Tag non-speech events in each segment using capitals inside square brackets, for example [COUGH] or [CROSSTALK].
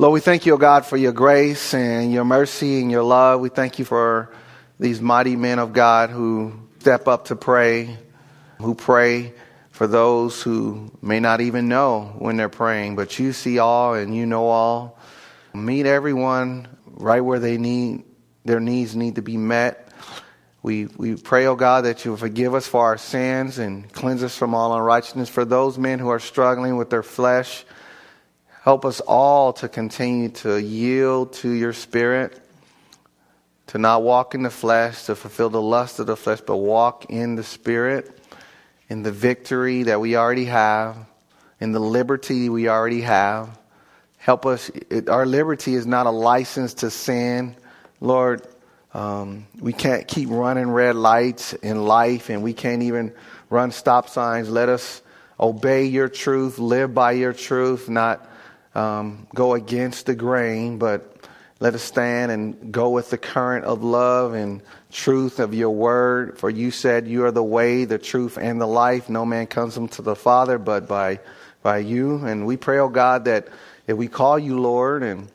Lord, we thank you, O God, for your grace and your mercy and your love. We thank you for these mighty men of God who step up to pray, who pray for those who may not even know when they're praying, but you see all and you know all. Meet everyone right where they need their needs need to be met. We we pray, oh God, that you forgive us for our sins and cleanse us from all unrighteousness. For those men who are struggling with their flesh, Help us all to continue to yield to your spirit, to not walk in the flesh, to fulfill the lust of the flesh, but walk in the spirit, in the victory that we already have, in the liberty we already have. Help us. It, our liberty is not a license to sin. Lord, um, we can't keep running red lights in life, and we can't even run stop signs. Let us obey your truth, live by your truth, not um, go against the grain, but let us stand and go with the current of love and truth of your word. For you said you are the way, the truth, and the life. No man comes to the Father but by by you. And we pray, oh God, that if we call you Lord and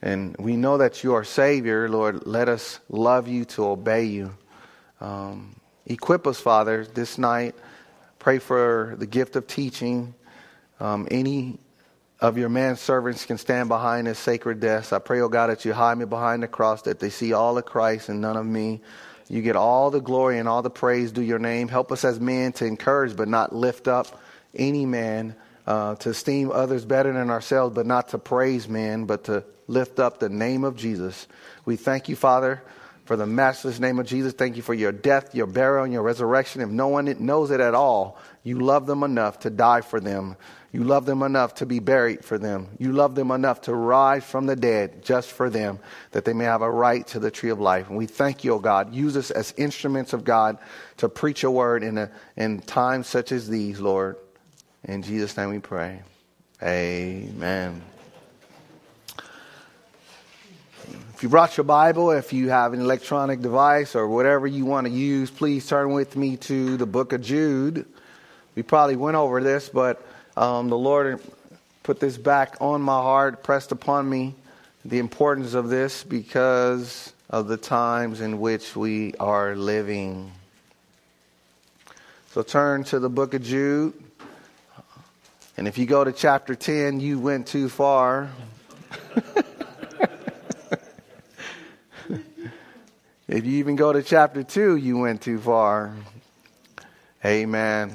and we know that you are Savior, Lord, let us love you to obey you. Um, equip us, Father, this night. Pray for the gift of teaching. Um, any of your manservants can stand behind this sacred desk. I pray, oh God, that you hide me behind the cross, that they see all of Christ and none of me. You get all the glory and all the praise due your name. Help us as men to encourage but not lift up any man, uh, to esteem others better than ourselves, but not to praise men, but to lift up the name of Jesus. We thank you, Father, for the matchless name of Jesus. Thank you for your death, your burial, and your resurrection. If no one knows it at all, you love them enough to die for them. You love them enough to be buried for them. You love them enough to rise from the dead just for them, that they may have a right to the tree of life. And we thank you, O God. Use us as instruments of God to preach a word in, a, in times such as these, Lord. In Jesus' name we pray. Amen. If you brought your Bible, if you have an electronic device or whatever you want to use, please turn with me to the book of Jude. We probably went over this, but um, the Lord put this back on my heart, pressed upon me the importance of this because of the times in which we are living. So turn to the book of Jude. And if you go to chapter 10, you went too far. [LAUGHS] if you even go to chapter 2, you went too far. Amen.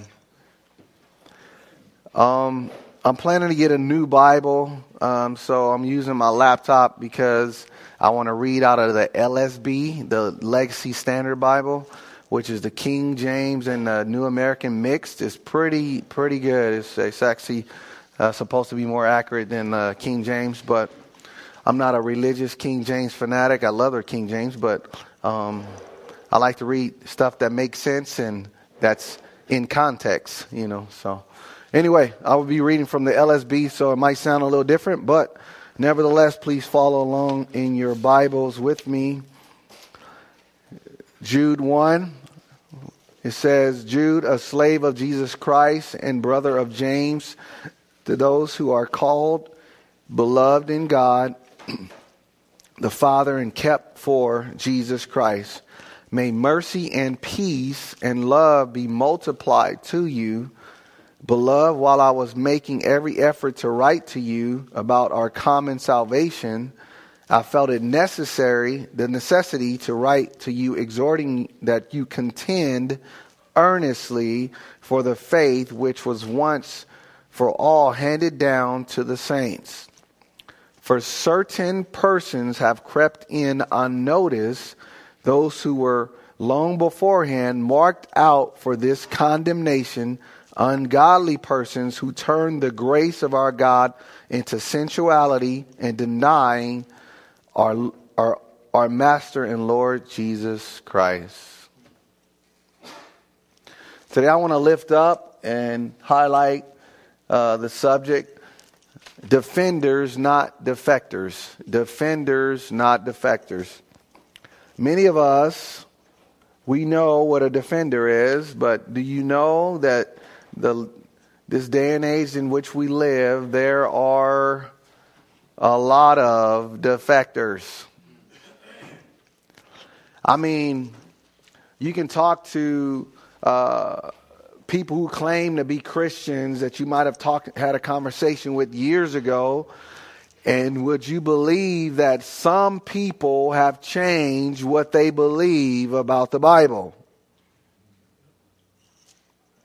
Um, I'm planning to get a new Bible, um, so I'm using my laptop because I want to read out of the LSB, the Legacy Standard Bible, which is the King James and the New American mixed. It's pretty pretty good. It's, it's actually uh, supposed to be more accurate than uh, King James, but I'm not a religious King James fanatic. I love their King James, but um, I like to read stuff that makes sense and that's in context, you know. So. Anyway, I will be reading from the LSB, so it might sound a little different, but nevertheless, please follow along in your Bibles with me. Jude 1. It says, Jude, a slave of Jesus Christ and brother of James, to those who are called, beloved in God, [CLEARS THROAT] the Father, and kept for Jesus Christ. May mercy and peace and love be multiplied to you Beloved, while I was making every effort to write to you about our common salvation, I felt it necessary, the necessity to write to you, exhorting that you contend earnestly for the faith which was once for all handed down to the saints. For certain persons have crept in unnoticed, those who were long beforehand marked out for this condemnation ungodly persons who turn the grace of our God into sensuality and denying our, our, our Master and Lord Jesus Christ. Today, I want to lift up and highlight uh, the subject defenders, not defectors. Defenders, not defectors. Many of us, we know what a defender is, but do you know that the, this day and age in which we live, there are a lot of defectors. I mean, you can talk to uh, people who claim to be Christians that you might have talked, had a conversation with years ago, and would you believe that some people have changed what they believe about the Bible?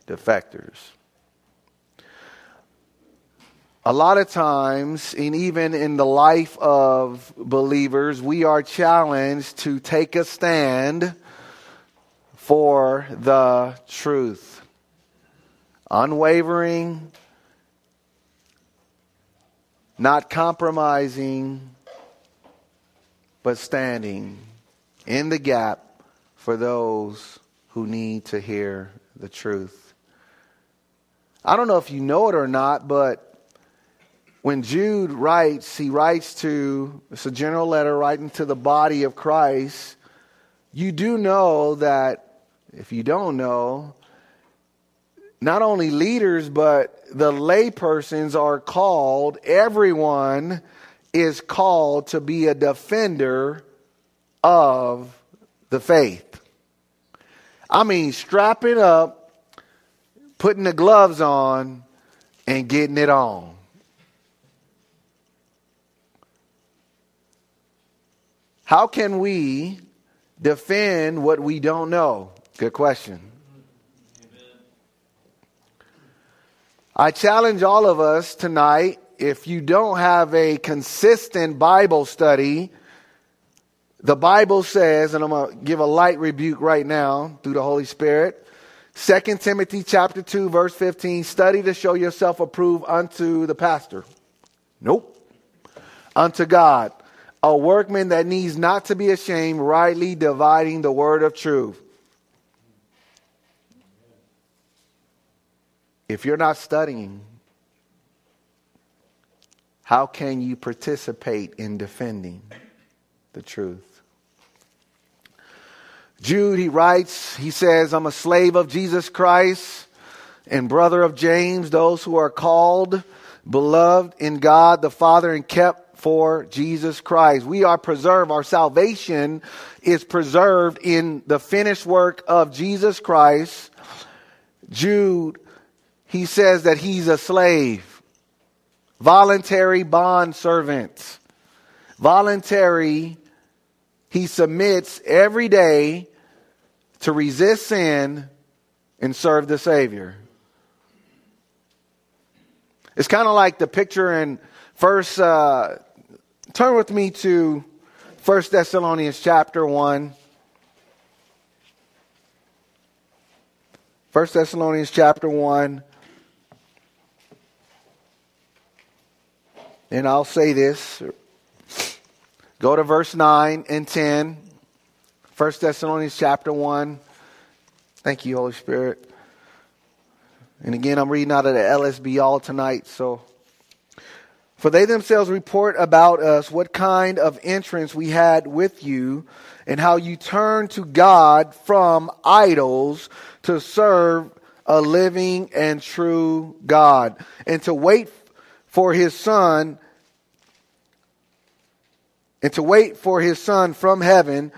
Defectors. A lot of times, and even in the life of believers, we are challenged to take a stand for the truth. Unwavering, not compromising, but standing in the gap for those who need to hear the truth. I don't know if you know it or not, but when Jude writes, he writes to, it's a general letter writing to the body of Christ. You do know that, if you don't know, not only leaders, but the laypersons are called, everyone is called to be a defender of the faith. I mean, strapping up, putting the gloves on, and getting it on. How can we defend what we don't know? Good question. I challenge all of us tonight if you don't have a consistent Bible study, the Bible says, and I'm going to give a light rebuke right now through the Holy Spirit. 2 Timothy chapter 2 verse 15, study to show yourself approved unto the pastor. Nope. Unto God a workman that needs not to be ashamed, rightly dividing the word of truth. If you're not studying, how can you participate in defending the truth? Jude, he writes, he says, I'm a slave of Jesus Christ and brother of James, those who are called, beloved in God the Father, and kept for Jesus Christ. We are preserved. Our salvation is preserved in the finished work of Jesus Christ. Jude, he says that he's a slave, voluntary bond servant. Voluntary, he submits every day to resist sin and serve the Savior. It's kind of like the picture in First uh, Turn with me to 1 Thessalonians chapter 1. 1 Thessalonians chapter 1. And I'll say this. Go to verse 9 and 10. 1 Thessalonians chapter 1. Thank you, Holy Spirit. And again, I'm reading out of the LSB all tonight, so for they themselves report about us what kind of entrance we had with you, and how you turned to God from idols to serve a living and true God, and to wait for his Son, and to wait for his Son from heaven,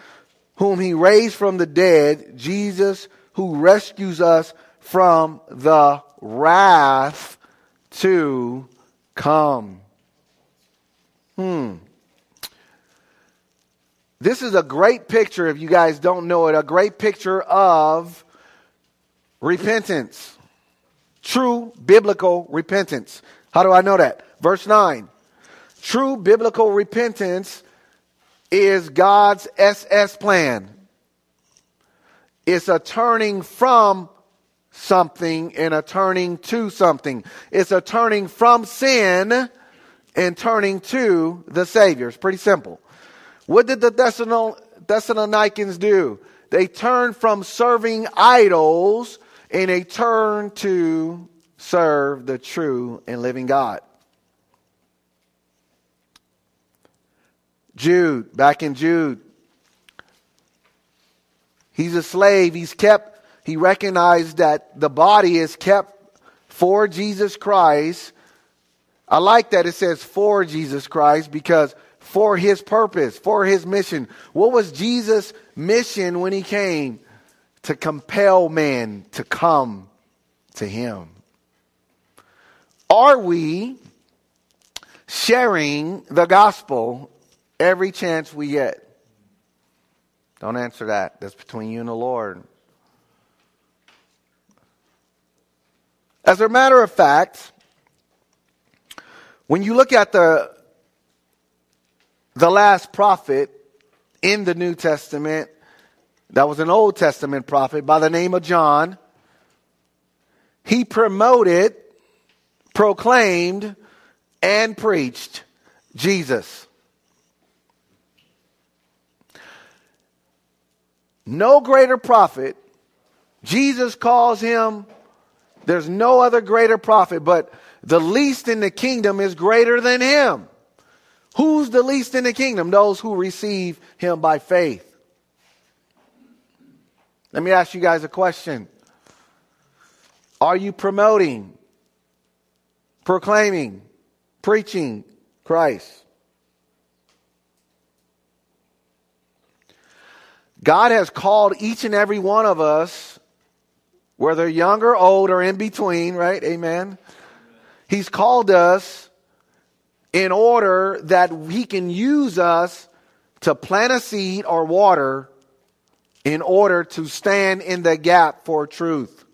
whom he raised from the dead, Jesus, who rescues us from the wrath to come. Hmm. This is a great picture, if you guys don't know it, a great picture of repentance. True biblical repentance. How do I know that? Verse 9. True biblical repentance is God's SS plan. It's a turning from something and a turning to something. It's a turning from sin and turning to the Savior. It's pretty simple. What did the Thessalonians do? They turned from serving idols and they turned to serve the true and living God. Jude, back in Jude, he's a slave. He's kept, he recognized that the body is kept for Jesus Christ I like that it says for Jesus Christ because for his purpose, for his mission. What was Jesus' mission when he came? To compel man to come to him. Are we sharing the gospel every chance we get? Don't answer that. That's between you and the Lord. As a matter of fact, when you look at the the last prophet in the New Testament, that was an Old Testament prophet by the name of John, he promoted, proclaimed, and preached Jesus. No greater prophet. Jesus calls him, there's no other greater prophet, but the least in the kingdom is greater than him. Who's the least in the kingdom? Those who receive him by faith. Let me ask you guys a question. Are you promoting, proclaiming, preaching Christ? God has called each and every one of us, whether young or old or in between, right? Amen. He's called us in order that He can use us to plant a seed or water in order to stand in the gap for truth.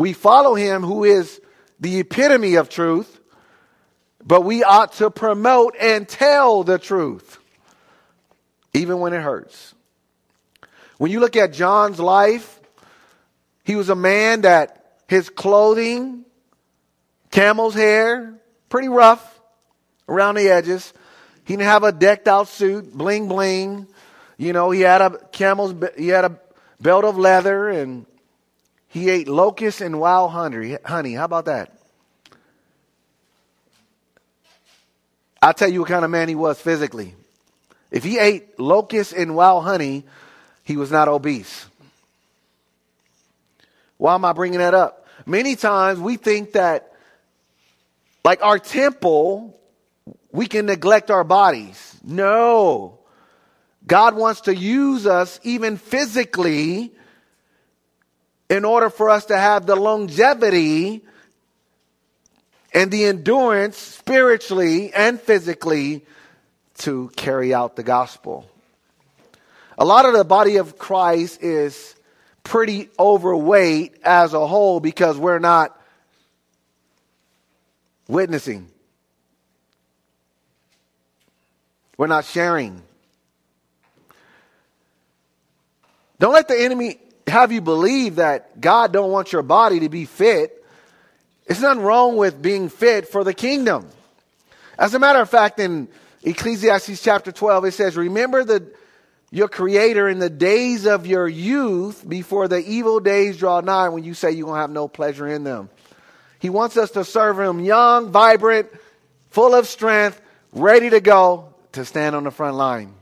We follow Him who is the epitome of truth, but we ought to promote and tell the truth even when it hurts. When you look at John's life, he was a man that his clothing, camel's hair, pretty rough around the edges. He didn't have a decked out suit, bling bling. You know, he had a camel's, he had a belt of leather and he ate locusts and wild honey. Honey, how about that? I'll tell you what kind of man he was physically. If he ate locusts and wild honey, he was not obese. Why am I bringing that up? Many times we think that, like our temple, we can neglect our bodies. No. God wants to use us even physically in order for us to have the longevity and the endurance spiritually and physically to carry out the gospel. A lot of the body of Christ is pretty overweight as a whole because we're not witnessing. We're not sharing. Don't let the enemy have you believe that God don't want your body to be fit. It's nothing wrong with being fit for the kingdom. As a matter of fact, in Ecclesiastes chapter 12, it says, Remember the, your Creator in the days of your youth before the evil days draw nigh when you say you're going to have no pleasure in them. He wants us to serve Him young, vibrant, full of strength, ready to go to stand on the front line.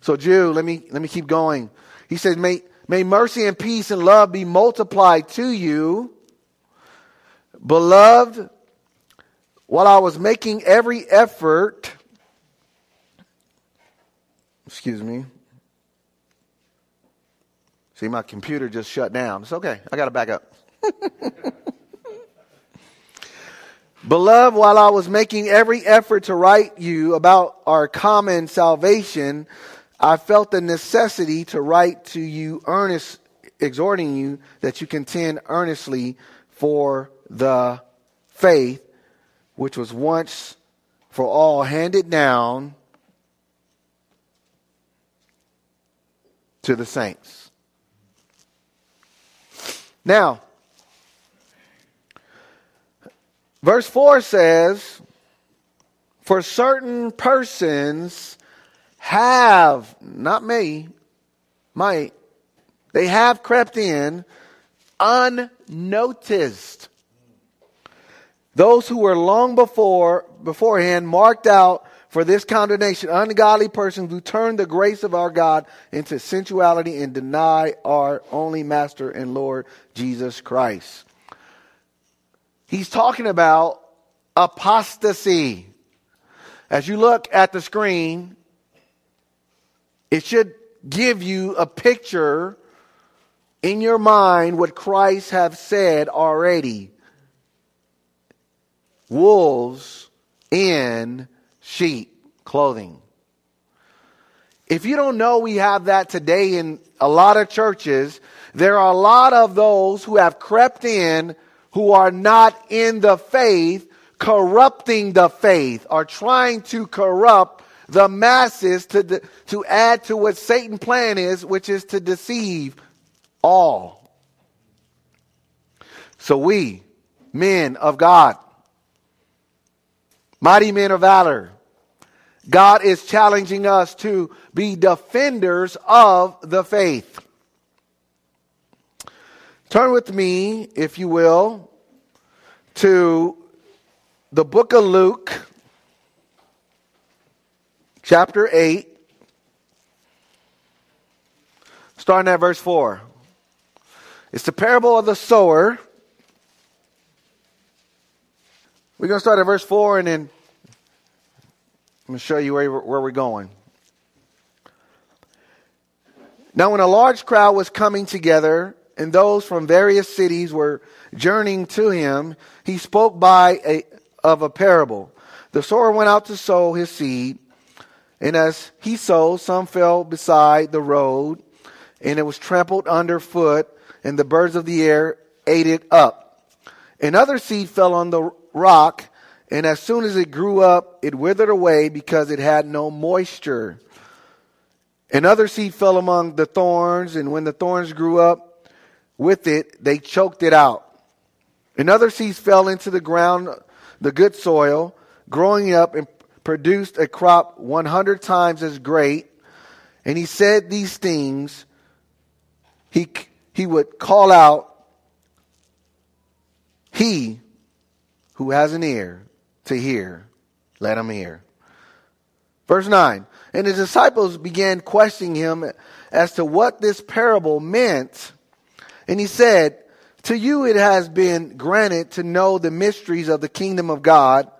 So, Jude, let me, let me keep going. He says, may, may mercy and peace and love be multiplied to you. Beloved, while I was making every effort, excuse me. See, my computer just shut down. It's okay. I got to back up. [LAUGHS] Beloved, while I was making every effort to write you about our common salvation, I felt the necessity to write to you earnest, exhorting you that you contend earnestly for the faith which was once for all handed down to the saints. Now, verse 4 says, For certain persons have, not me, might, they have crept in unnoticed those who were long before, beforehand marked out for this condemnation, ungodly persons who turn the grace of our God into sensuality and deny our only Master and Lord Jesus Christ. he's talking about apostasy. As you look at the screen, it should give you a picture in your mind what Christ have said already. Wolves in sheep clothing. If you don't know we have that today in a lot of churches, there are a lot of those who have crept in who are not in the faith, corrupting the faith, are trying to corrupt the masses to, to add to what Satan's plan is, which is to deceive all. So we, men of God, mighty men of valor, God is challenging us to be defenders of the faith. Turn with me, if you will, to the book of Luke, chapter 8, starting at verse 4. It's the parable of the sower. We're going to start at verse 4 and then I'm going to show you where, where we're going. Now, when a large crowd was coming together, and those from various cities were journeying to him, he spoke by a, of a parable. The sower went out to sow his seed, and as he sowed, some fell beside the road, and it was trampled underfoot, and the birds of the air ate it up. Another seed fell on the rock, and as soon as it grew up, it withered away because it had no moisture. Another seed fell among the thorns, and when the thorns grew up with it, they choked it out. Another seed fell into the ground, the good soil, growing up and produced a crop 100 times as great. And he said these things, he, he would call out, He who has an ear, to hear, let him hear. Verse 9 And his disciples began questioning him as to what this parable meant. And he said, To you it has been granted to know the mysteries of the kingdom of God,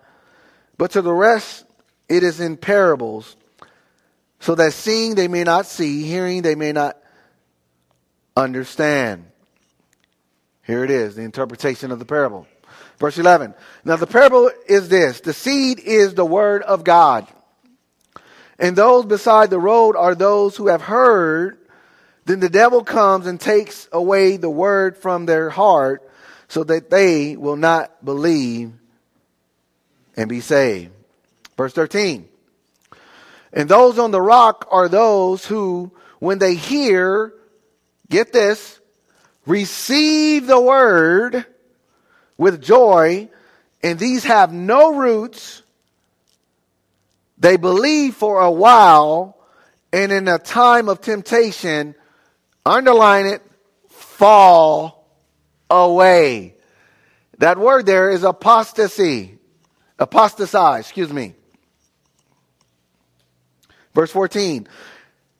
but to the rest it is in parables, so that seeing they may not see, hearing they may not understand. Here it is, the interpretation of the parable. Verse 11. Now the parable is this. The seed is the word of God. And those beside the road are those who have heard. Then the devil comes and takes away the word from their heart so that they will not believe and be saved. Verse 13. And those on the rock are those who, when they hear, get this, receive the word with joy, and these have no roots. They believe for a while, and in a time of temptation, underline it, fall away. That word there is apostasy. Apostatize, excuse me. Verse 14.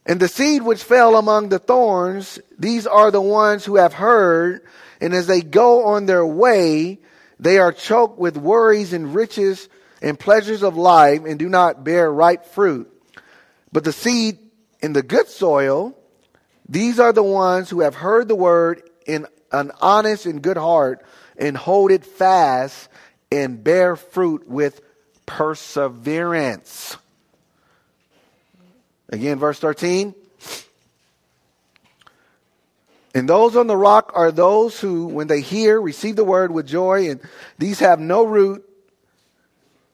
And the seed which fell among the thorns, these are the ones who have heard, and as they go on their way, they are choked with worries and riches and pleasures of life and do not bear ripe fruit. But the seed in the good soil, these are the ones who have heard the word in an honest and good heart and hold it fast and bear fruit with perseverance. Again, verse 13. And those on the rock are those who, when they hear, receive the word with joy, and these have no root.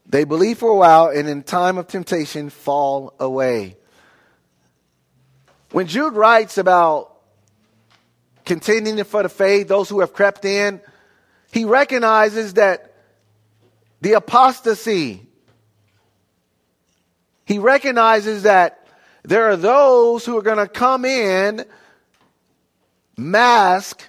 They believe for a while, and in time of temptation fall away. When Jude writes about contending for the faith, those who have crept in, he recognizes that the apostasy, he recognizes that there are those who are going to come in mask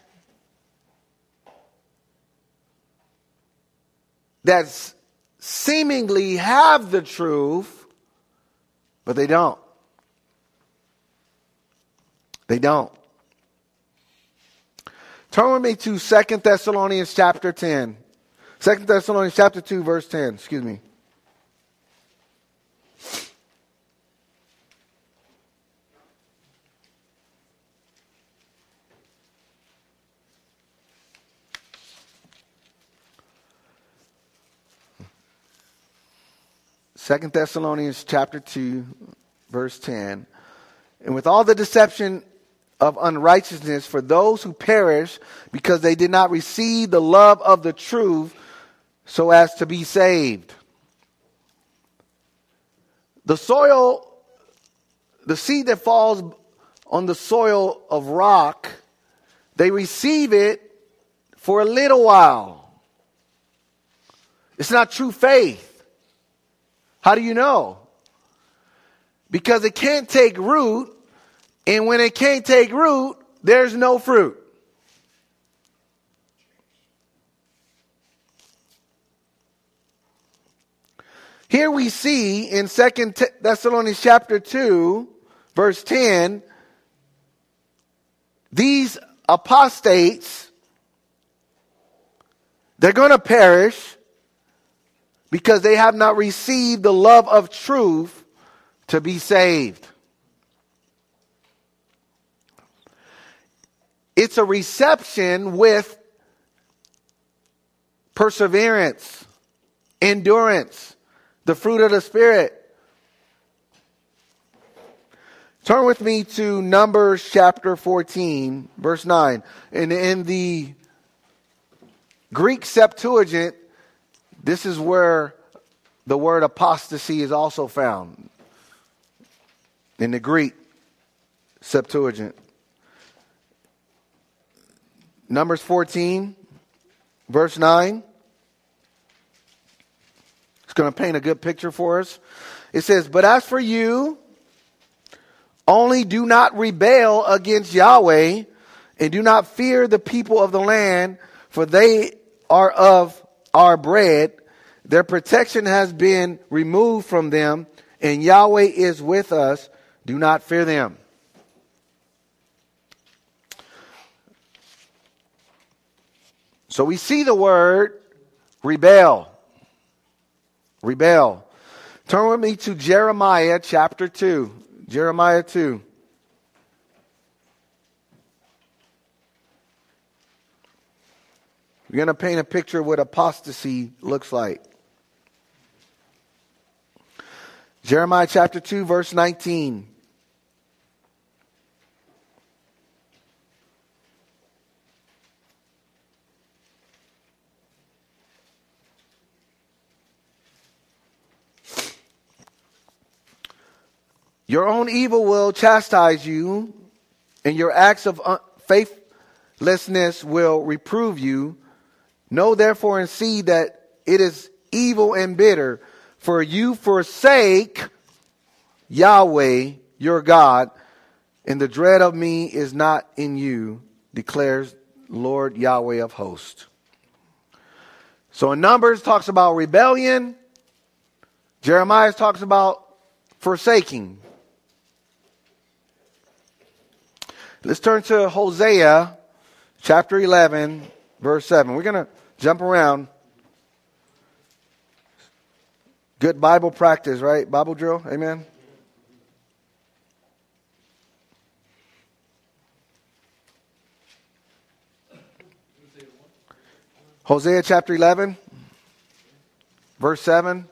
that seemingly have the truth, but they don't. They don't. Turn with me to Second Thessalonians chapter 10. Second Thessalonians chapter 2, verse 10. Excuse me. Second Thessalonians chapter 2, verse 10. And with all the deception of unrighteousness for those who perish because they did not receive the love of the truth so as to be saved. The soil, the seed that falls on the soil of rock, they receive it for a little while. It's not true faith. How do you know? Because it can't take root, and when it can't take root, there's no fruit. Here we see in Second Thessalonians chapter 2, verse 10, these apostates, they're going to perish because they have not received the love of truth to be saved. It's a reception with perseverance, endurance, the fruit of the Spirit. Turn with me to Numbers chapter 14, verse 9. And in the Greek Septuagint, this is where the word apostasy is also found in the Greek Septuagint. Numbers 14, verse 9 It's going to paint a good picture for us. It says, But as for you, only do not rebel against Yahweh, and do not fear the people of the land, for they are of our bread. Their protection has been removed from them, and Yahweh is with us. Do not fear them. So we see the word rebel rebel. Turn with me to Jeremiah chapter 2. Jeremiah 2. We're going to paint a picture of what apostasy looks like. Jeremiah chapter 2, verse 19. Your own evil will chastise you, and your acts of faithlessness will reprove you. Know therefore and see that it is evil and bitter, for you forsake Yahweh your God, and the dread of me is not in you, declares Lord Yahweh of hosts. So in Numbers talks about rebellion. Jeremiah talks about forsaking. Let's turn to Hosea chapter 11, verse 7. We're going to jump around. Good Bible practice, right? Bible drill? Amen? Hosea chapter 11, verse 7.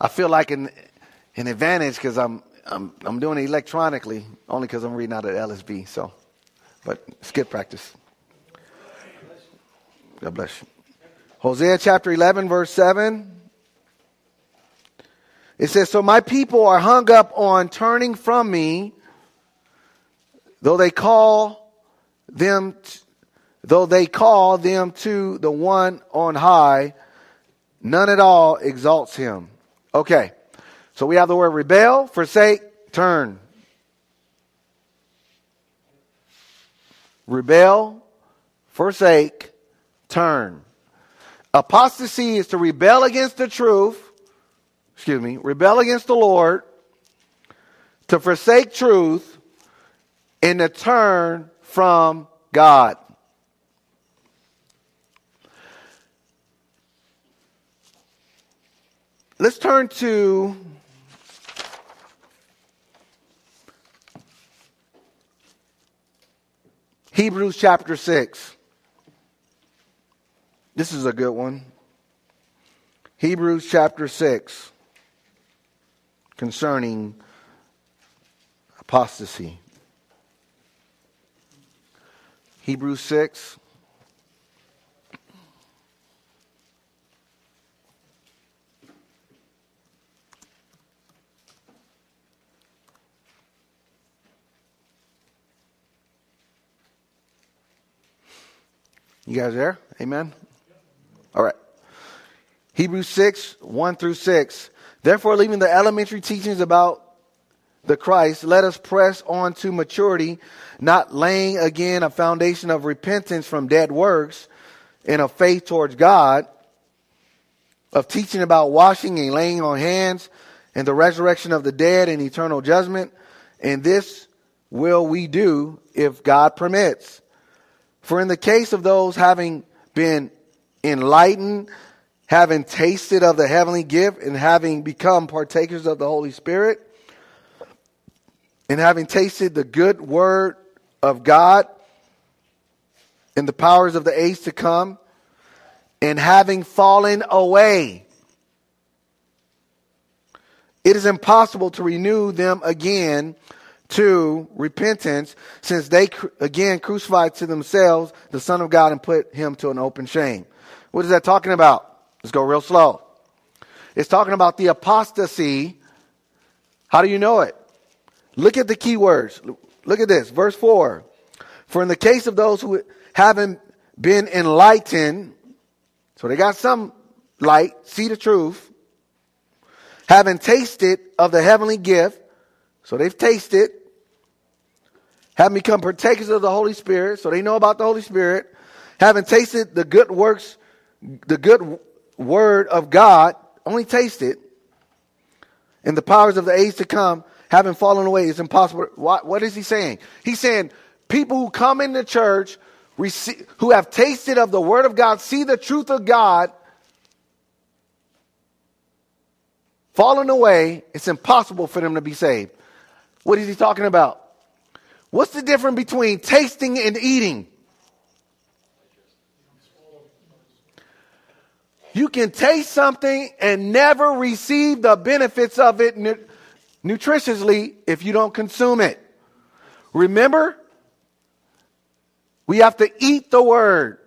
I feel like an, an advantage because I'm I'm, I'm doing it electronically only because I'm reading out of LSB. So, but it's good practice. God bless you. Hosea chapter 11, verse 7. It says, So my people are hung up on turning from me, though they call them, t- though they call them to the one on high, none at all exalts him. Okay. So we have the word rebel, forsake, turn. Rebel, forsake, turn. Apostasy is to rebel against the truth, excuse me, rebel against the Lord, to forsake truth, and to turn from God. let's turn to Hebrews chapter 6. This is a good one. Hebrews chapter 6 concerning apostasy. Hebrews 6. You guys there? Amen? All right. Hebrews 6, 1 through 6. Therefore, leaving the elementary teachings about the Christ, let us press on to maturity, not laying again a foundation of repentance from dead works and of faith towards God, of teaching about washing and laying on hands and the resurrection of the dead and eternal judgment. And this will we do if God permits. For in the case of those having been enlightened, having tasted of the heavenly gift, and having become partakers of the Holy Spirit, and having tasted the good word of God and the powers of the age to come, and having fallen away, it is impossible to renew them again to repentance, since they again crucified to themselves the Son of God and put him to an open shame. What is that talking about? Let's go real slow. It's talking about the apostasy. How do you know it? Look at the key words. Look at this. Verse 4. For in the case of those who haven't been enlightened, so they got some light, see the truth, having tasted of the heavenly gift, so they've tasted, having become partakers of the Holy Spirit, so they know about the Holy Spirit, having tasted the good works, the good word of God, only taste it, and the powers of the age to come, having fallen away, it's impossible. What, what is he saying? He's saying people who come into church, receive, who have tasted of the word of God, see the truth of God, fallen away, it's impossible for them to be saved. What is he talking about? What's the difference between tasting and eating? You can taste something and never receive the benefits of it nutritiously if you don't consume it. Remember, we have to eat the word.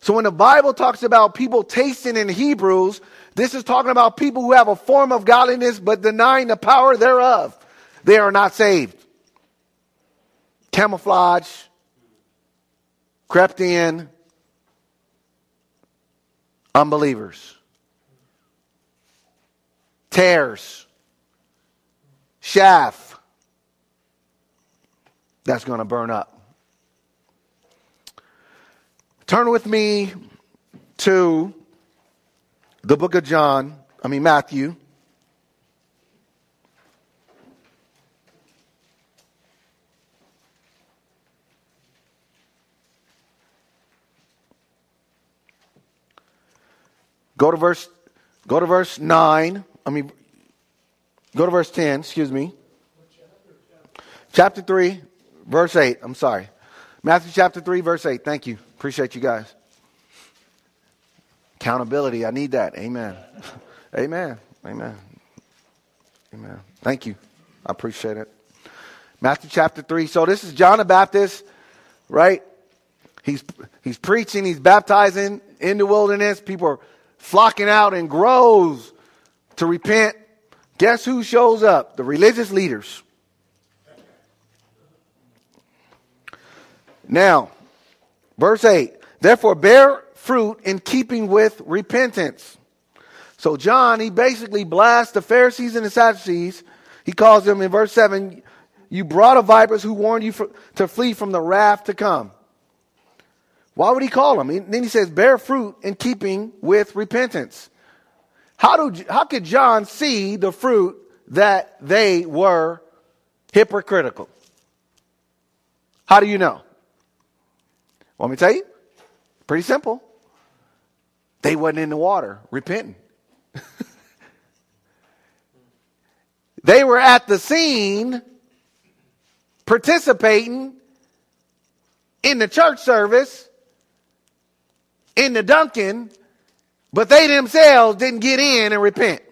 So when the Bible talks about people tasting in Hebrews, this is talking about people who have a form of godliness but denying the power thereof they are not saved. Camouflage, crept in, unbelievers. Tares, chaff, that's going to burn up. Turn with me to the book of John, I mean, Matthew. Go to verse go to verse 9. I mean go to verse 10, excuse me. Chapter 3, verse 8. I'm sorry. Matthew chapter 3, verse 8. Thank you. Appreciate you guys. Accountability. I need that. Amen. [LAUGHS] Amen. Amen. Amen. Thank you. I appreciate it. Matthew chapter 3. So this is John the Baptist, right? He's he's preaching, he's baptizing in the wilderness. People are flocking out in groves to repent. Guess who shows up? The religious leaders. Now, verse 8 Therefore, bear fruit in keeping with repentance. So, John, he basically blasts the Pharisees and the Sadducees. He calls them in verse 7 You brought of vipers who warned you for, to flee from the wrath to come. Why would he call them? then he says, bear fruit in keeping with repentance. How, do, how could John see the fruit that they were hypocritical? How do you know? Want me to tell you? Pretty simple. They wasn't in the water repenting. [LAUGHS] They were at the scene participating in the church service, in the Dunkin', but they themselves didn't get in and repent.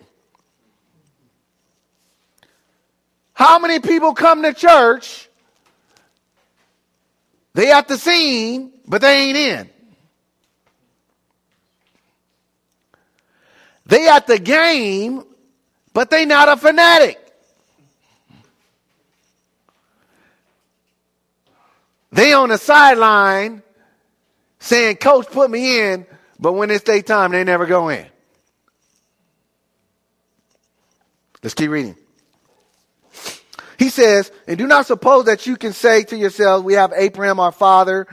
How many people come to church? They at the scene, but they ain't in. They at the game, but they not a fanatic. They on the sideline saying, Coach, put me in, but when it's their time, they never go in. Let's keep reading. He says, and do not suppose that you can say to yourselves, we have Abraham our father.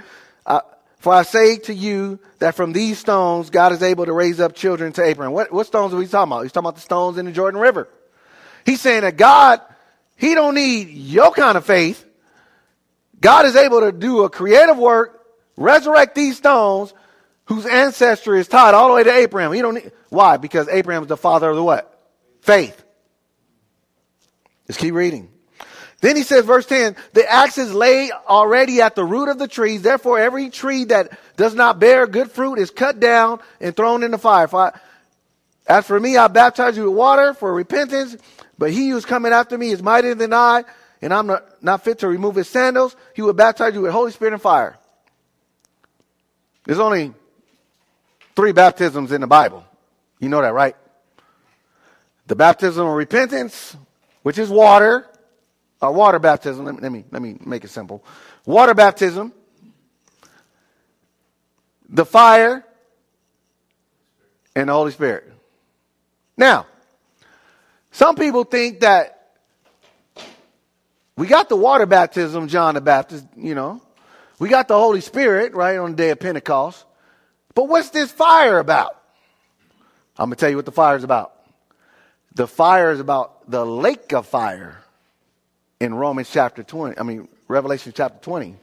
Uh, for I say to you that from these stones, God is able to raise up children to Abraham. What, what stones are we talking about? He's talking about the stones in the Jordan River. He's saying that God, he don't need your kind of faith. God is able to do a creative work, resurrect these stones whose ancestry is tied all the way to Abraham. You don't need, why? Because Abraham is the father of the what? Faith. Let's keep reading. Then he says, verse 10, the axe is laid already at the root of the trees. Therefore, every tree that does not bear good fruit is cut down and thrown in the fire. I, as for me, I baptize you with water for repentance, but he who is coming after me is mightier than I, and I'm not, not fit to remove his sandals. He will baptize you with Holy Spirit and fire. There's only three baptisms in the Bible. You know that, right? The baptism of repentance, which is water, or water baptism. Let me, let me, let me make it simple. Water baptism, the fire, and the Holy Spirit. Now, some people think that we got the water baptism, John the Baptist, you know. We got the Holy Spirit, right, on the day of Pentecost. But what's this fire about? I'm going to tell you what the fire is about. The fire is about the lake of fire in Romans chapter 20, I mean, Revelation chapter 20.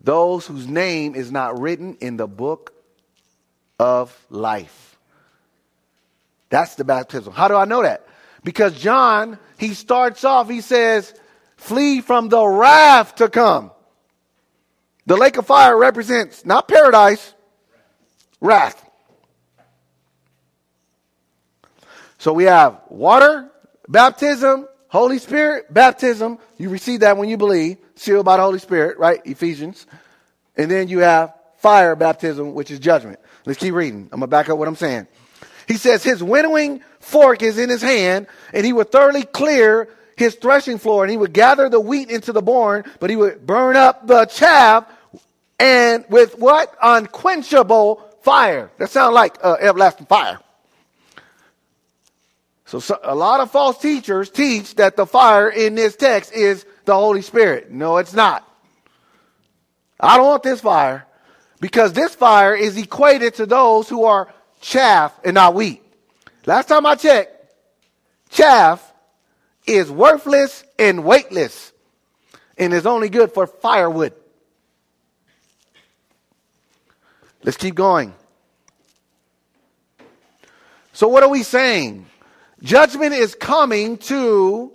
Those whose name is not written in the book of life. That's the baptism. How do I know that? Because John, he starts off, he says, flee from the wrath to come. The lake of fire represents not paradise, wrath. So we have water, baptism, Holy Spirit, baptism. You receive that when you believe, sealed by the Holy Spirit, right? Ephesians. And then you have fire baptism, which is judgment. Let's keep reading. I'm going to back up what I'm saying. He says, His winnowing fork is in his hand, and he will thoroughly clear his threshing floor, and he would gather the wheat into the barn, but he would burn up the chaff and with what? Unquenchable fire. That sounds like uh, everlasting fire. So, so, a lot of false teachers teach that the fire in this text is the Holy Spirit. No, it's not. I don't want this fire because this fire is equated to those who are chaff and not wheat. Last time I checked, chaff is worthless and weightless and is only good for firewood. Let's keep going. So, what are we saying? Judgment is coming to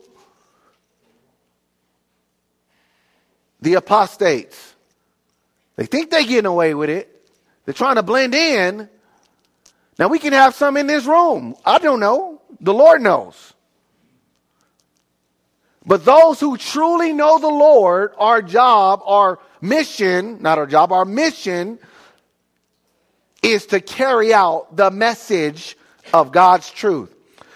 the apostates. They think they're getting away with it. They're trying to blend in. Now, we can have some in this room. I don't know. The Lord knows. But those who truly know the Lord, our job, our mission, not our job, our mission is to carry out the message of God's truth.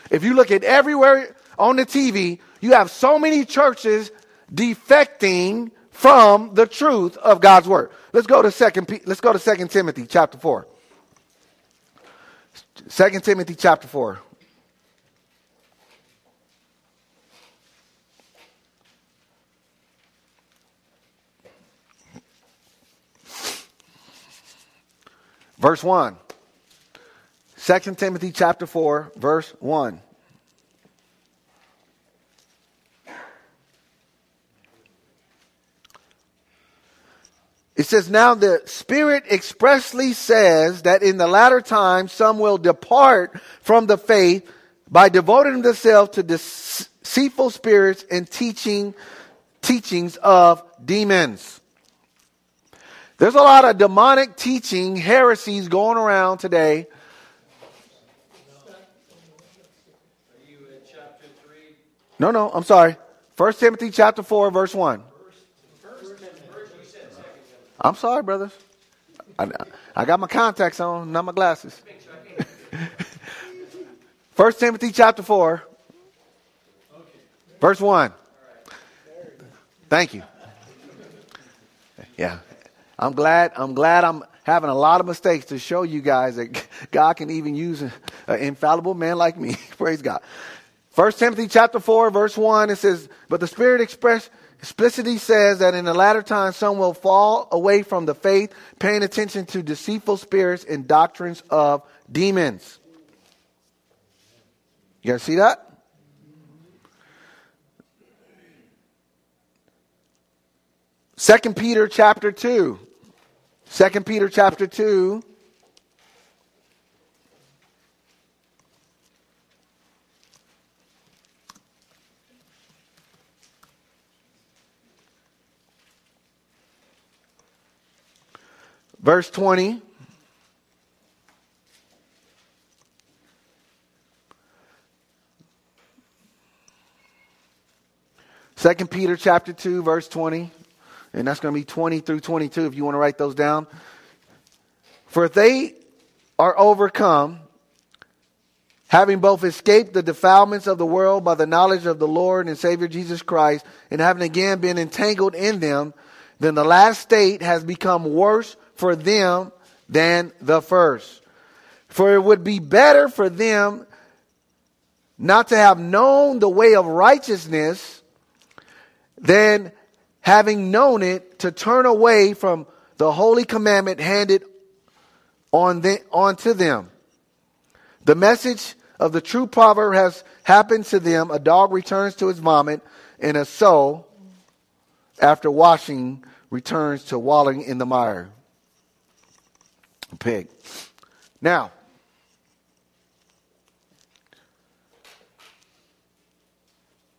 If you look at everywhere on the TV, you have so many churches defecting from the truth of God's word. Let's go to second let's go to 2 Timothy chapter 4. 2 Timothy chapter 4. Verse 1. 2 Timothy chapter 4, verse 1. It says, Now the Spirit expressly says that in the latter times some will depart from the faith by devoting themselves to deceitful spirits and teaching teachings of demons. There's a lot of demonic teaching, heresies going around today. No, no, I'm sorry. 1 Timothy chapter 4, verse 1. I'm sorry, brothers. I, I got my contacts on, not my glasses. [LAUGHS] 1 Timothy chapter 4, verse 1. Thank you. Yeah. I'm glad I'm glad I'm having a lot of mistakes to show you guys that [LAUGHS] God can even use an infallible man like me. [LAUGHS] Praise God. 1 Timothy chapter 4 verse 1 it says, "But the Spirit express explicitly says that in the latter times some will fall away from the faith, paying attention to deceitful spirits and doctrines of demons." You guys see that? Second Peter chapter 2. Second Peter chapter 2. Verse 20. Second Peter chapter 2 verse 20 and that's going to be 20 through 22 if you want to write those down. For if they are overcome, having both escaped the defilements of the world by the knowledge of the Lord and Savior Jesus Christ, and having again been entangled in them, then the last state has become worse for them than the first. For it would be better for them not to have known the way of righteousness than having known it, to turn away from the holy commandment handed on, the, on to them. The message of the true proverb has happened to them. A dog returns to its vomit, and a sow, after washing, returns to wallowing in the mire. A pig. Now,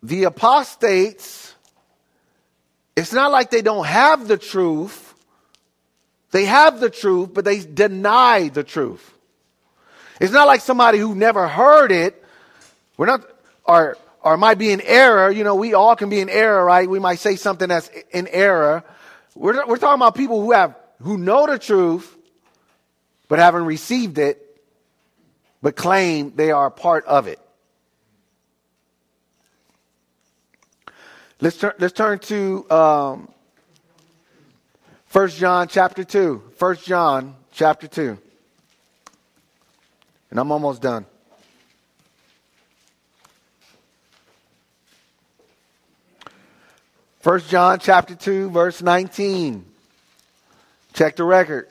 the apostates it's not like they don't have the truth. They have the truth, but they deny the truth. It's not like somebody who never heard it. We're not, or, or might be in error. You know, we all can be in error, right? We might say something that's in error. We're, we're talking about people who have, who know the truth, but haven't received it, but claim they are part of it. Let's turn, let's turn to um, 1 John chapter 2. 1 John chapter 2. And I'm almost done. First John chapter 2 verse 19. Check the record.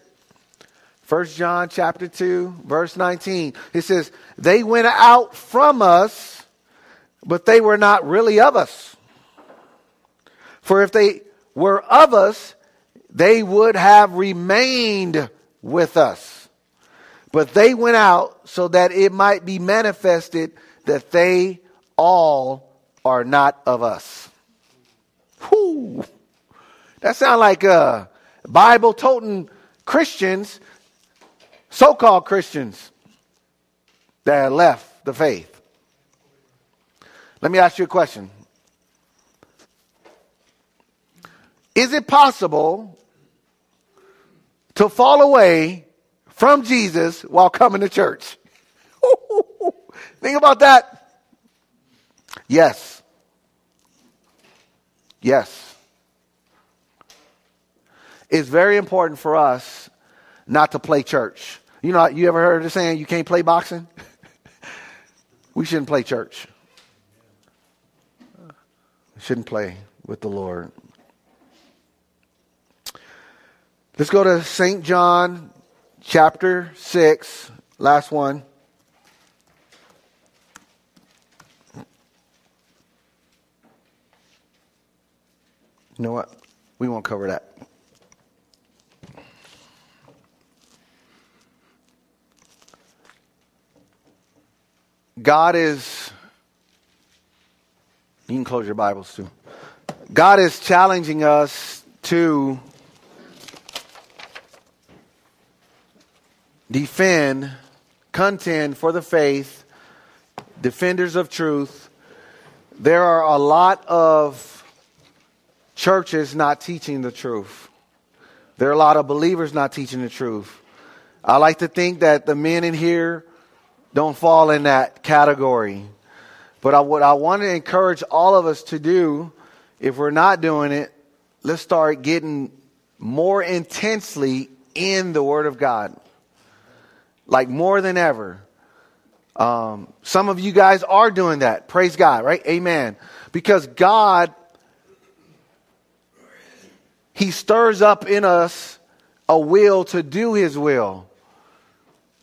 First John chapter 2 verse 19. It says, "They went out from us, but they were not really of us." For if they were of us, they would have remained with us. But they went out so that it might be manifested that they all are not of us. Whew. That sounds like uh, Bible toting Christians, so called Christians, that left the faith. Let me ask you a question. Is it possible to fall away from Jesus while coming to church? [LAUGHS] Think about that. Yes. Yes. It's very important for us not to play church. You know, you ever heard the saying, you can't play boxing? [LAUGHS] we shouldn't play church. We shouldn't play with the Lord. Let's go to St. John chapter 6, last one. You know what? We won't cover that. God is, you can close your Bibles too. God is challenging us to defend, contend for the faith, defenders of truth. There are a lot of churches not teaching the truth. There are a lot of believers not teaching the truth. I like to think that the men in here don't fall in that category. But I, what I want to encourage all of us to do, if we're not doing it, let's start getting more intensely in the Word of God. Like more than ever. Um, some of you guys are doing that. Praise God, right? Amen. Because God, He stirs up in us a will to do His will.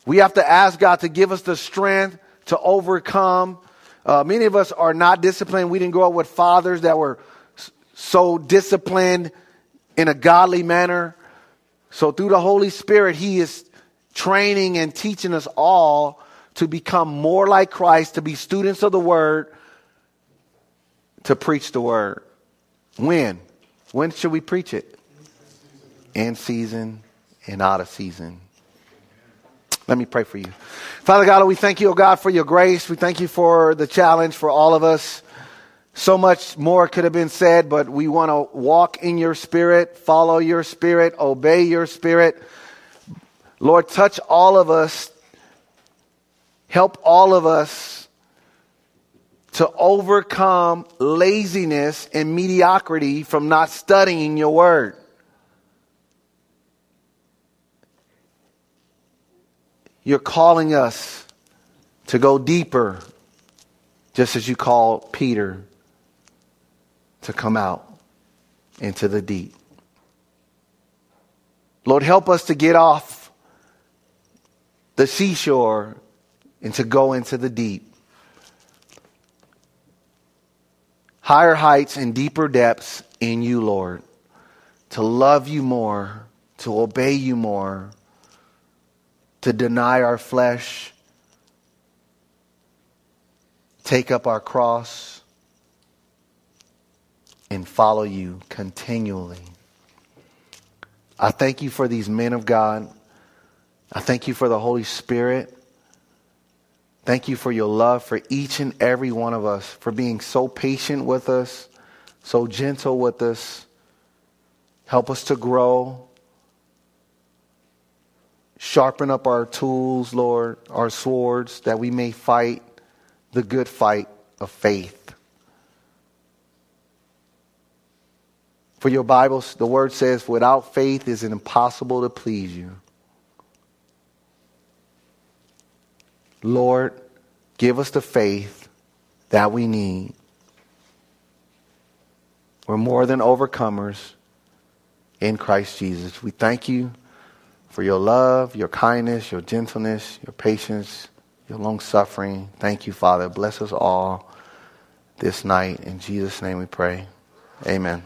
We have to ask God to give us the strength to overcome. Uh, many of us are not disciplined. We didn't grow up with fathers that were so disciplined in a godly manner. So through the Holy Spirit, He is training and teaching us all to become more like Christ, to be students of the Word, to preach the Word. When? When should we preach it? In season and out of season. Let me pray for you. Father God, we thank you, oh God, for your grace. We thank you for the challenge for all of us. So much more could have been said, but we want to walk in your spirit, follow your spirit, obey your spirit. Lord, touch all of us. Help all of us to overcome laziness and mediocrity from not studying your word. You're calling us to go deeper, just as you called Peter to come out into the deep. Lord, help us to get off the seashore and to go into the deep. Higher heights and deeper depths in you, Lord. To love you more, to obey you more to deny our flesh, take up our cross, and follow you continually. I thank you for these men of God. I thank you for the Holy Spirit. Thank you for your love for each and every one of us, for being so patient with us, so gentle with us. Help us to grow. Sharpen up our tools, Lord, our swords, that we may fight the good fight of faith. For your Bible, the word says, without faith is it impossible to please you. Lord, give us the faith that we need. We're more than overcomers in Christ Jesus. We thank you for your love, your kindness, your gentleness, your patience, your long suffering. Thank you, Father. Bless us all this night. In Jesus' name we pray. Amen.